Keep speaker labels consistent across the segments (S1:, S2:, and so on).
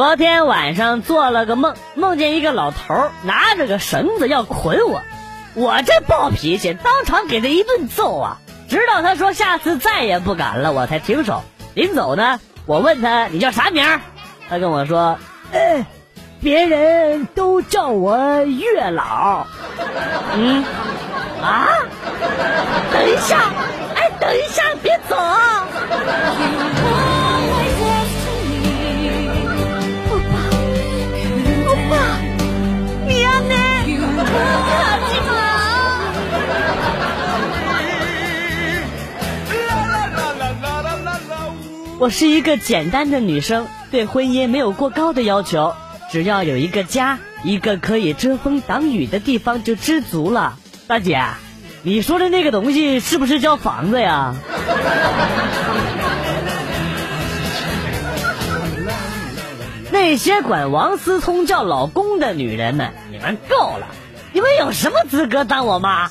S1: 昨天晚上做了个梦，梦见一个老头拿着个绳子要捆我，我这暴脾气，当场给他一顿揍啊！直到他说下次再也不敢了，我才停手。临走呢，我问他你叫啥名儿？他跟我说，呃，别人都叫我月老。嗯，啊？等一下，哎，等一下，别走啊我是一个简单的女生，对婚姻没有过高的要求，只要有一个家，一个可以遮风挡雨的地方就知足了。大姐，你说的那个东西是不是叫房子呀？那些管王思聪叫老公的女人们，你们够了！你们有什么资格当我妈？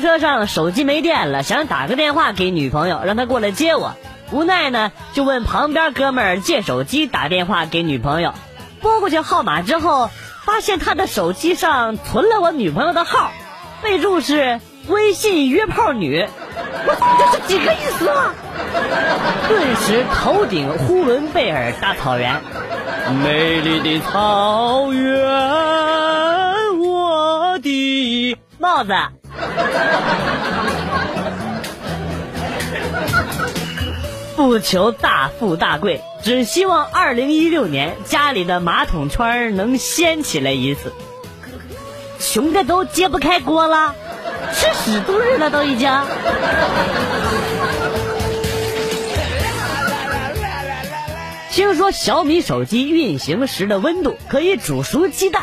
S1: 车上手机没电了，想打个电话给女朋友，让她过来接我。无奈呢，就问旁边哥们儿借手机打电话给女朋友。拨过去号码之后，发现他的手机上存了我女朋友的号，备注是微信约炮女。我这是几个意思啊？顿时头顶呼伦贝尔大草原，美丽的草原，我的帽子。不求大富大贵，只希望二零一六年家里的马桶圈能掀起来一次。穷的都揭不开锅了，吃屎度日了都已经。听说小米手机运行时的温度可以煮熟鸡蛋，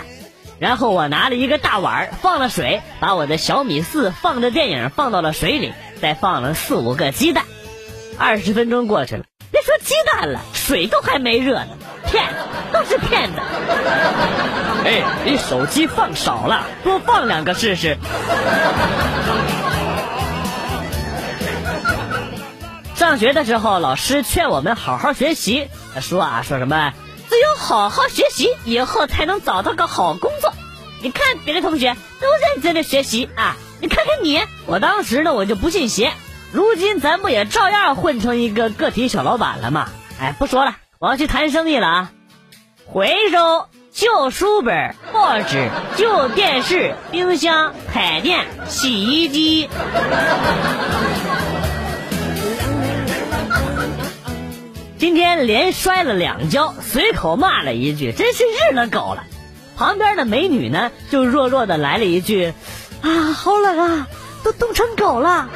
S1: 然后我拿了一个大碗放了水，把我的小米四放着电影放到了水里，再放了四五个鸡蛋。二十分钟过去了，别说鸡蛋了，水都还没热呢，骗子都是骗子。哎，你手机放少了，多放两个试试。上学的时候，老师劝我们好好学习，他说啊，说什么只有好好学习，以后才能找到个好工作。你看别的同学都认真的学习啊，你看看你。我当时呢，我就不信邪。如今咱不也照样混成一个个体小老板了吗？哎，不说了，我要去谈生意了啊！回收旧书本、报纸、旧电视、冰箱、彩电、洗衣机。今天连摔了两跤，随口骂了一句：“真是日了狗了。”旁边的美女呢，就弱弱的来了一句：“啊，好冷啊，都冻成狗了。”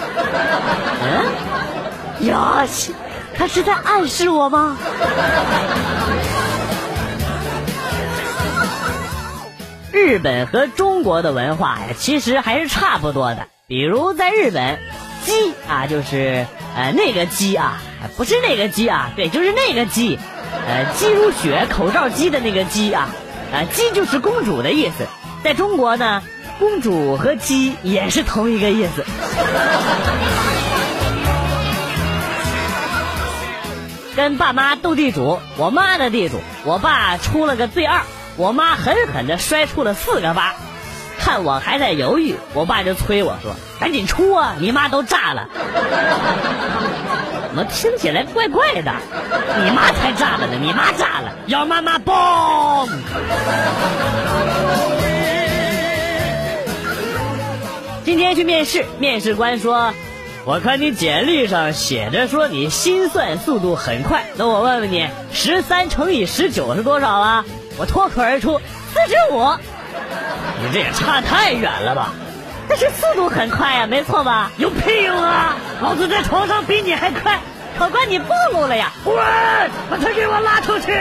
S1: 嗯，呀西，他是在暗示我吗？日本和中国的文化呀，其实还是差不多的。比如在日本，鸡啊，就是呃那个鸡啊，不是那个鸡啊，对，就是那个鸡，呃，鸡如雪，口罩鸡的那个鸡啊，啊，鸡就是公主的意思。在中国呢，公主和鸡也是同一个意思。跟爸妈斗地主，我妈的地主，我爸出了个对二，我妈狠狠的摔出了四个八。看我还在犹豫，我爸就催我说：“赶紧出啊，你妈都炸了。”怎么听起来怪怪的？你妈才炸了呢，你妈炸了，要妈妈嘣！今天去面试，面试官说：“我看你简历上写着说你心算速度很快，那我问问你，十三乘以十九是多少啊？”我脱口而出：“四十五。”你这也差太远了吧？但是速度很快呀，没错吧？有屁用啊！老子在床上比你还快，考官你暴露了呀！滚！把他给我拉出去！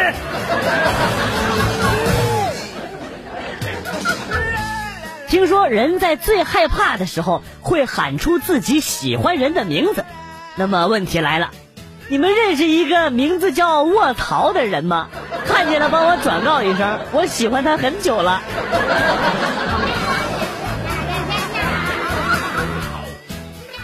S1: 听说人在最害怕的时候会喊出自己喜欢人的名字，那么问题来了，你们认识一个名字叫卧槽的人吗？看见了帮我转告一声，我喜欢他很久了。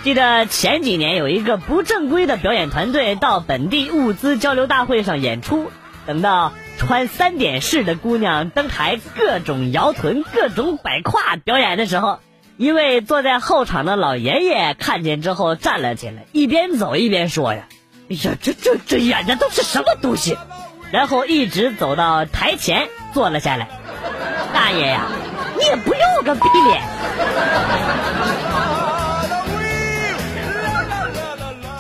S1: 记得前几年有一个不正规的表演团队到本地物资交流大会上演出，等到穿三点式的姑娘登台，各种摇臀、各种摆胯表演的时候，一位坐在后场的老爷爷看见之后站了起来，一边走一边说：“呀，哎呀，这这这演的都是什么东西？”然后一直走到台前坐了下来。大爷呀，你也不要个逼脸！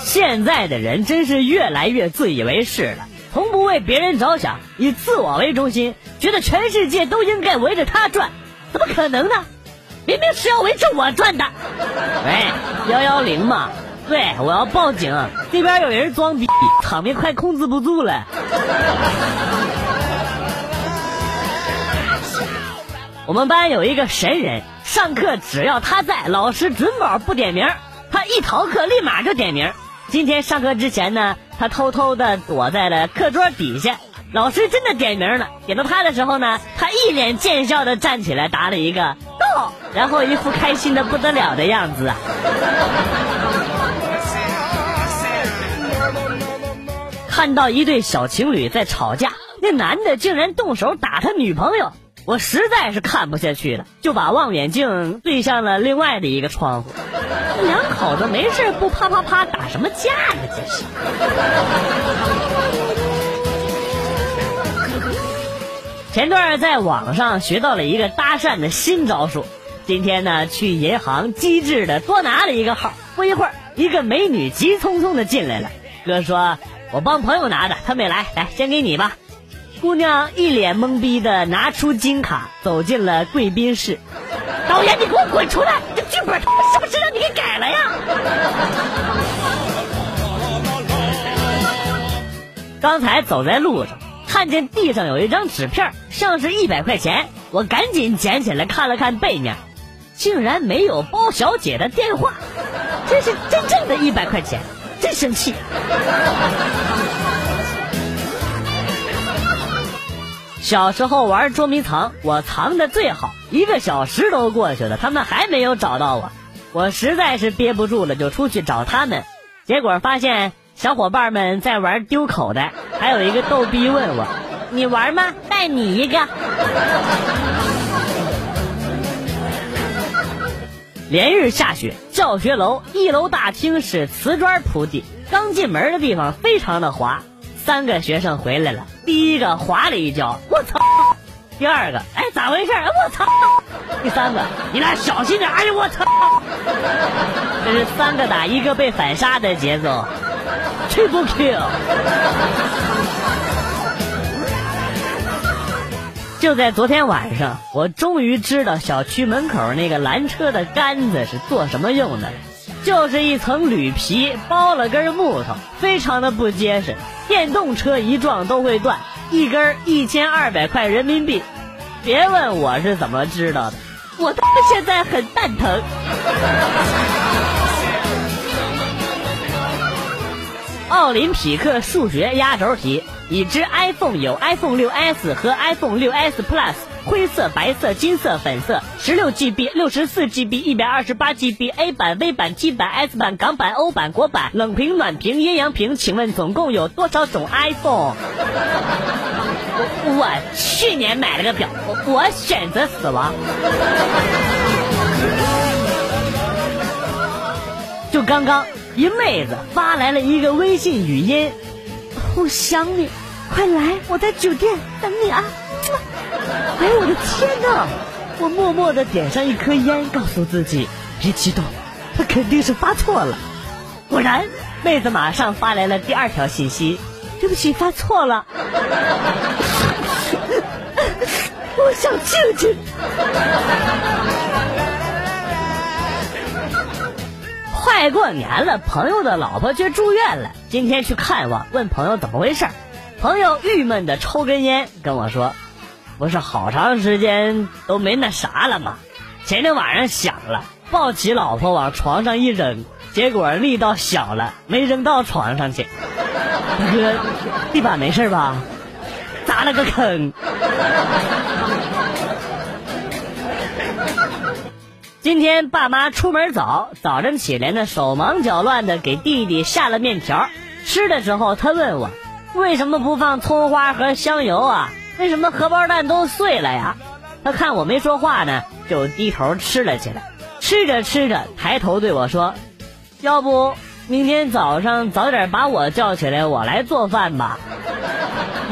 S1: 现在的人真是越来越自以为是了，从不为别人着想，以自我为中心，觉得全世界都应该围着他转，怎么可能呢？明明是要围着我转的。喂，幺幺零嘛，对，我要报警，这边有人装逼，场面快控制不住了。我们班有一个神人，上课只要他在，老师准保不点名，他一逃课立马就点名。今天上课之前呢，他偷偷的躲在了课桌底下。老师真的点名了，点到他的时候呢，他一脸贱笑的站起来答了一个到，然后一副开心的不得了的样子啊。看到一对小情侣在吵架，那男的竟然动手打他女朋友，我实在是看不下去了，就把望远镜对向了另外的一个窗户。两口子没事不啪啪啪打什么架呢？这是。前段在网上学到了一个搭讪的新招数，今天呢去银行机智的多拿了一个号，不一会儿一个美女急匆匆的进来了。哥说：“我帮朋友拿的，他没来，来先给你吧。”姑娘一脸懵逼的拿出金卡，走进了贵宾室。导演，你给我滚出来！这剧本他妈是不是让你给改了呀？刚才走在路上，看见地上有一张纸片，像是一百块钱，我赶紧捡起来看了看背面，竟然没有包小姐的电话，这是真正的一百块钱，真生气。小时候玩捉迷藏，我藏的最好，一个小时都过去了，他们还没有找到我，我实在是憋不住了，就出去找他们，结果发现小伙伴们在玩丢口袋，还有一个逗逼问我：“你玩吗？带你一个。”连日下雪，教学楼一楼大厅是瓷砖铺地，刚进门的地方非常的滑。三个学生回来了，第一个滑了一跤，我操！第二个，哎，咋回事？我操！第三个，你俩小心点！哎呦，我操！这是三个打一个被反杀的节奏，triple kill。就在昨天晚上，我终于知道小区门口那个拦车的杆子是做什么用的，就是一层铝皮包了根木头，非常的不结实。电动车一撞都会断，一根一千二百块人民币，别问我是怎么知道的，我他妈现在很蛋疼。奥林匹克数学压轴题：已知 iPhone 有 iPhone 6s 和 iPhone 6s Plus。灰色、白色、金色、粉色，十六 GB、六十四 GB、一百二十八 GB，A 版、V 版、T 版、S 版、港版、欧版、国版，冷屏、暖屏、阴阳屏，请问总共有多少种 iPhone？我我去年买了个表，我我选择死亡。就刚刚，一妹子发来了一个微信语音：“我想你，快来，我在酒店等你啊。”哎，我的天哪！我默默的点上一颗烟，告诉自己别激动，他肯定是发错了。果然，妹子马上发来了第二条信息：对不起，发错了。我想静静。快过年了，朋友的老婆却住院了，今天去看望，问朋友怎么回事朋友郁闷的抽根烟，跟我说。不是好长时间都没那啥了吗？前天晚上想了，抱起老婆往床上一扔，结果力道小了，没扔到床上去。大哥，地板没事吧？砸了个坑。今天爸妈出门早，早晨起来呢，手忙脚乱的给弟弟下了面条。吃的时候，他问我为什么不放葱花和香油啊？为什么荷包蛋都碎了呀？他看我没说话呢，就低头吃了起来。吃着吃着，抬头对我说：“要不明天早上早点把我叫起来，我来做饭吧。”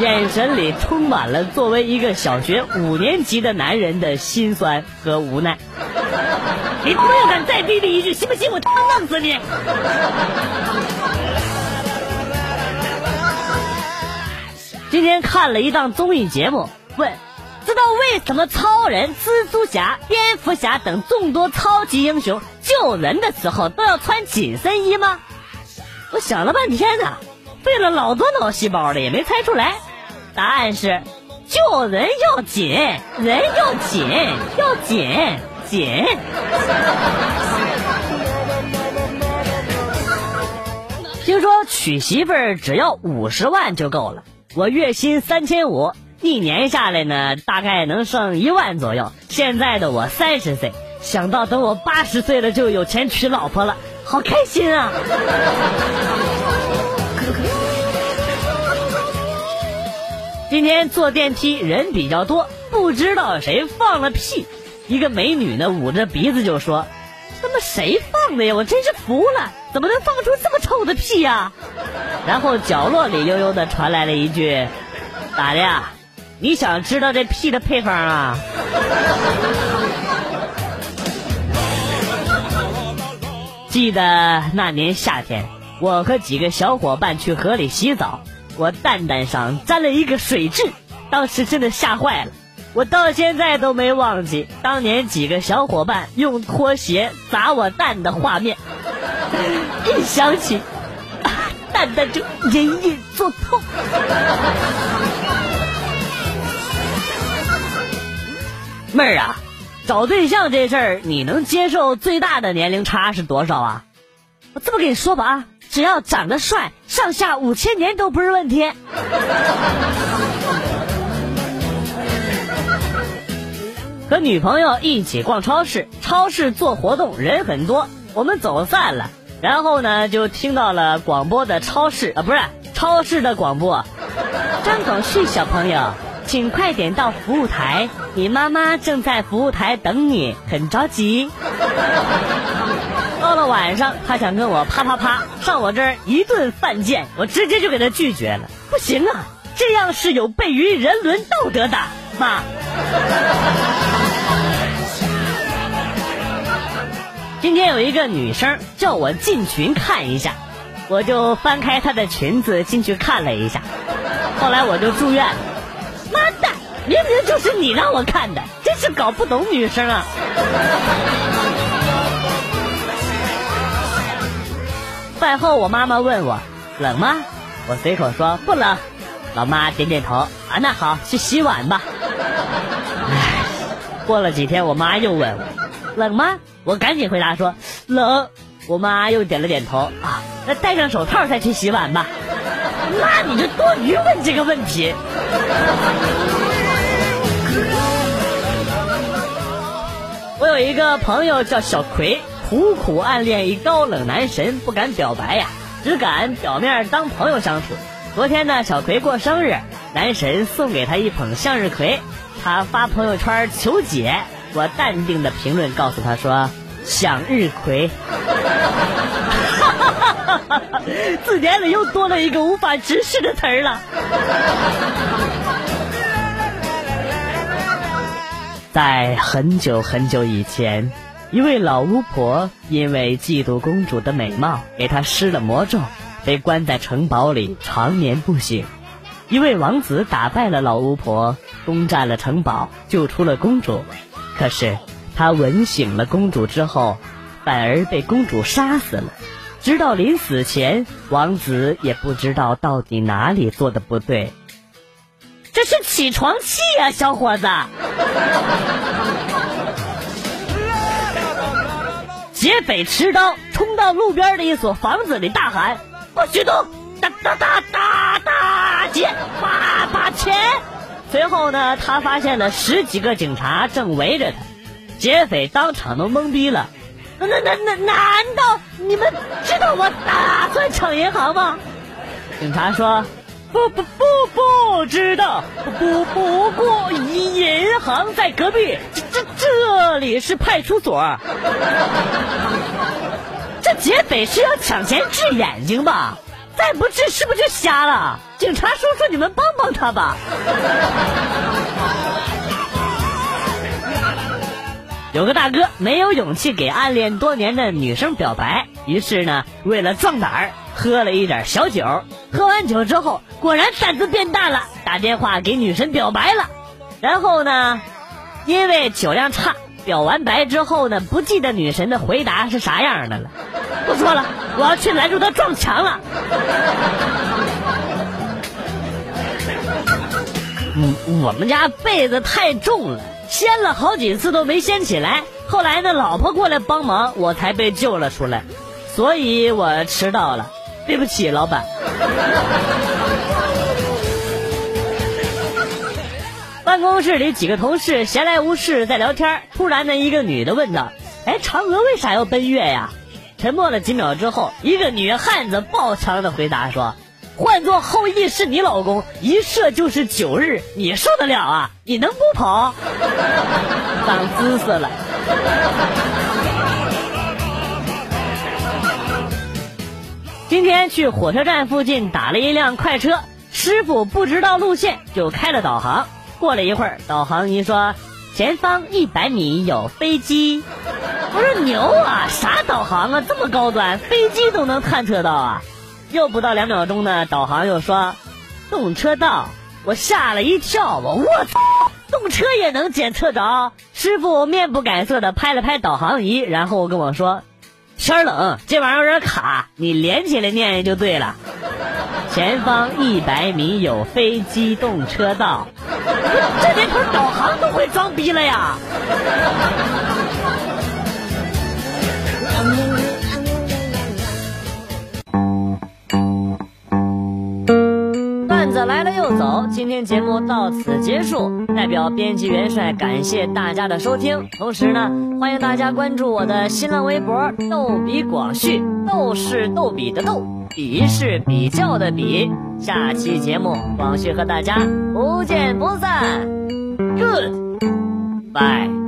S1: 眼神里充满了作为一个小学五年级的男人的心酸和无奈。你他妈要敢再逼逼一句，信不信我他妈弄死你？今天看了一档综艺节目，问：知道为什么超人、蜘蛛侠、蝙蝠侠等众多超级英雄救人的时候都要穿紧身衣吗？我想了半天呢。费了老多脑细胞了，也没猜出来。答案是：救人要紧，人要紧，要紧紧。听说娶媳妇儿只要五十万就够了，我月薪三千五，一年下来呢，大概能剩一万左右。现在的我三十岁，想到等我八十岁了就有钱娶老婆了，好开心啊！今天坐电梯人比较多，不知道谁放了屁。一个美女呢捂着鼻子就说：“他妈谁放的呀？我真是服了，怎么能放出这么臭的屁呀？”然后角落里悠悠的传来了一句：“咋的呀？你想知道这屁的配方啊？”记得那年夏天，我和几个小伙伴去河里洗澡。我蛋蛋上沾了一个水蛭，当时真的吓坏了。我到现在都没忘记当年几个小伙伴用拖鞋砸我蛋的画面，一想起，蛋蛋就隐隐作痛。妹儿啊，找对象这事儿，你能接受最大的年龄差是多少啊？我这么跟你说吧啊。只要长得帅，上下五千年都不是问题。和女朋友一起逛超市，超市做活动，人很多，我们走散了。然后呢，就听到了广播的超市啊，不是超市的广播。张广旭小朋友，请快点到服务台，你妈妈正在服务台等你，很着急。到了晚上，他想跟我啪啪啪上我这儿一顿犯贱，我直接就给他拒绝了。不行啊，这样是有悖于人伦道德的，妈。今天有一个女生叫我进群看一下，我就翻开她的裙子进去看了一下，后来我就住院了。妈的，明明就是你让我看的，真是搞不懂女生啊。饭后，我妈妈问我冷吗？我随口说不冷。老妈点点头啊，那好，去洗碗吧。唉，过了几天，我妈又问我冷吗？我赶紧回答说冷。我妈又点了点头啊，那戴上手套再去洗碗吧。那，你就多余问这个问题。我有一个朋友叫小葵。苦苦暗恋一高冷男神，不敢表白呀，只敢表面当朋友相处。昨天呢，小葵过生日，男神送给她一捧向日葵，她发朋友圈求解。我淡定的评论告诉他说：“向日葵。”字典里又多了一个无法直视的词儿了。在很久很久以前。一位老巫婆因为嫉妒公主的美貌，给她施了魔咒，被关在城堡里，长眠不醒。一位王子打败了老巫婆，攻占了城堡，救出了公主。可是他吻醒了公主之后，反而被公主杀死了。直到临死前，王子也不知道到底哪里做的不对。这是起床气呀，小伙子！劫匪持刀冲到路边的一所房子里，大喊：“不许动！打打打打打劫！把把钱！”随后呢，他发现了十几个警察正围着他。劫匪当场都懵逼了。那那那那难道你们知道我打算抢银行吗？警察说。不不不不知道，不不过银行在隔壁，这这这里是派出所。这劫匪是要抢钱治眼睛吧？再不治是不是就瞎了？警察叔叔，你们帮帮他吧。有个大哥没有勇气给暗恋多年的女生表白，于是呢，为了壮胆儿，喝了一点小酒。喝完酒之后，果然胆子变大了，打电话给女神表白了。然后呢，因为酒量差，表完白之后呢，不记得女神的回答是啥样的了。不说了，我要去拦住他撞墙了。嗯，我们家被子太重了。掀了好几次都没掀起来，后来呢，老婆过来帮忙，我才被救了出来，所以我迟到了，对不起，老板。办公室里几个同事闲来无事在聊天，突然呢，一个女的问道：“哎，嫦娥为啥要奔月呀？”沉默了几秒之后，一个女汉子爆强的回答说。换做后羿是你老公，一射就是九日，你受得了啊？你能不跑？长姿势了。今天去火车站附近打了一辆快车，师傅不知道路线就开了导航。过了一会儿，导航仪说前方一百米有飞机。我说牛啊，啥导航啊，这么高端，飞机都能探测到啊？又不到两秒钟呢，导航又说动车道，我吓了一跳，我我操，动车也能检测着？师傅面不改色的拍了拍导航仪，然后跟我说：“天冷，这玩意儿有点卡，你连起来念就对了。”前方一百米有非机动车道，这连头导航都会装逼了呀！段子来了又走，今天节目到此结束。代表编辑元帅感谢大家的收听，同时呢，欢迎大家关注我的新浪微博“逗比广旭”，逗是逗比的逗，比是比较的比。下期节目，广旭和大家不见不散。Good，bye。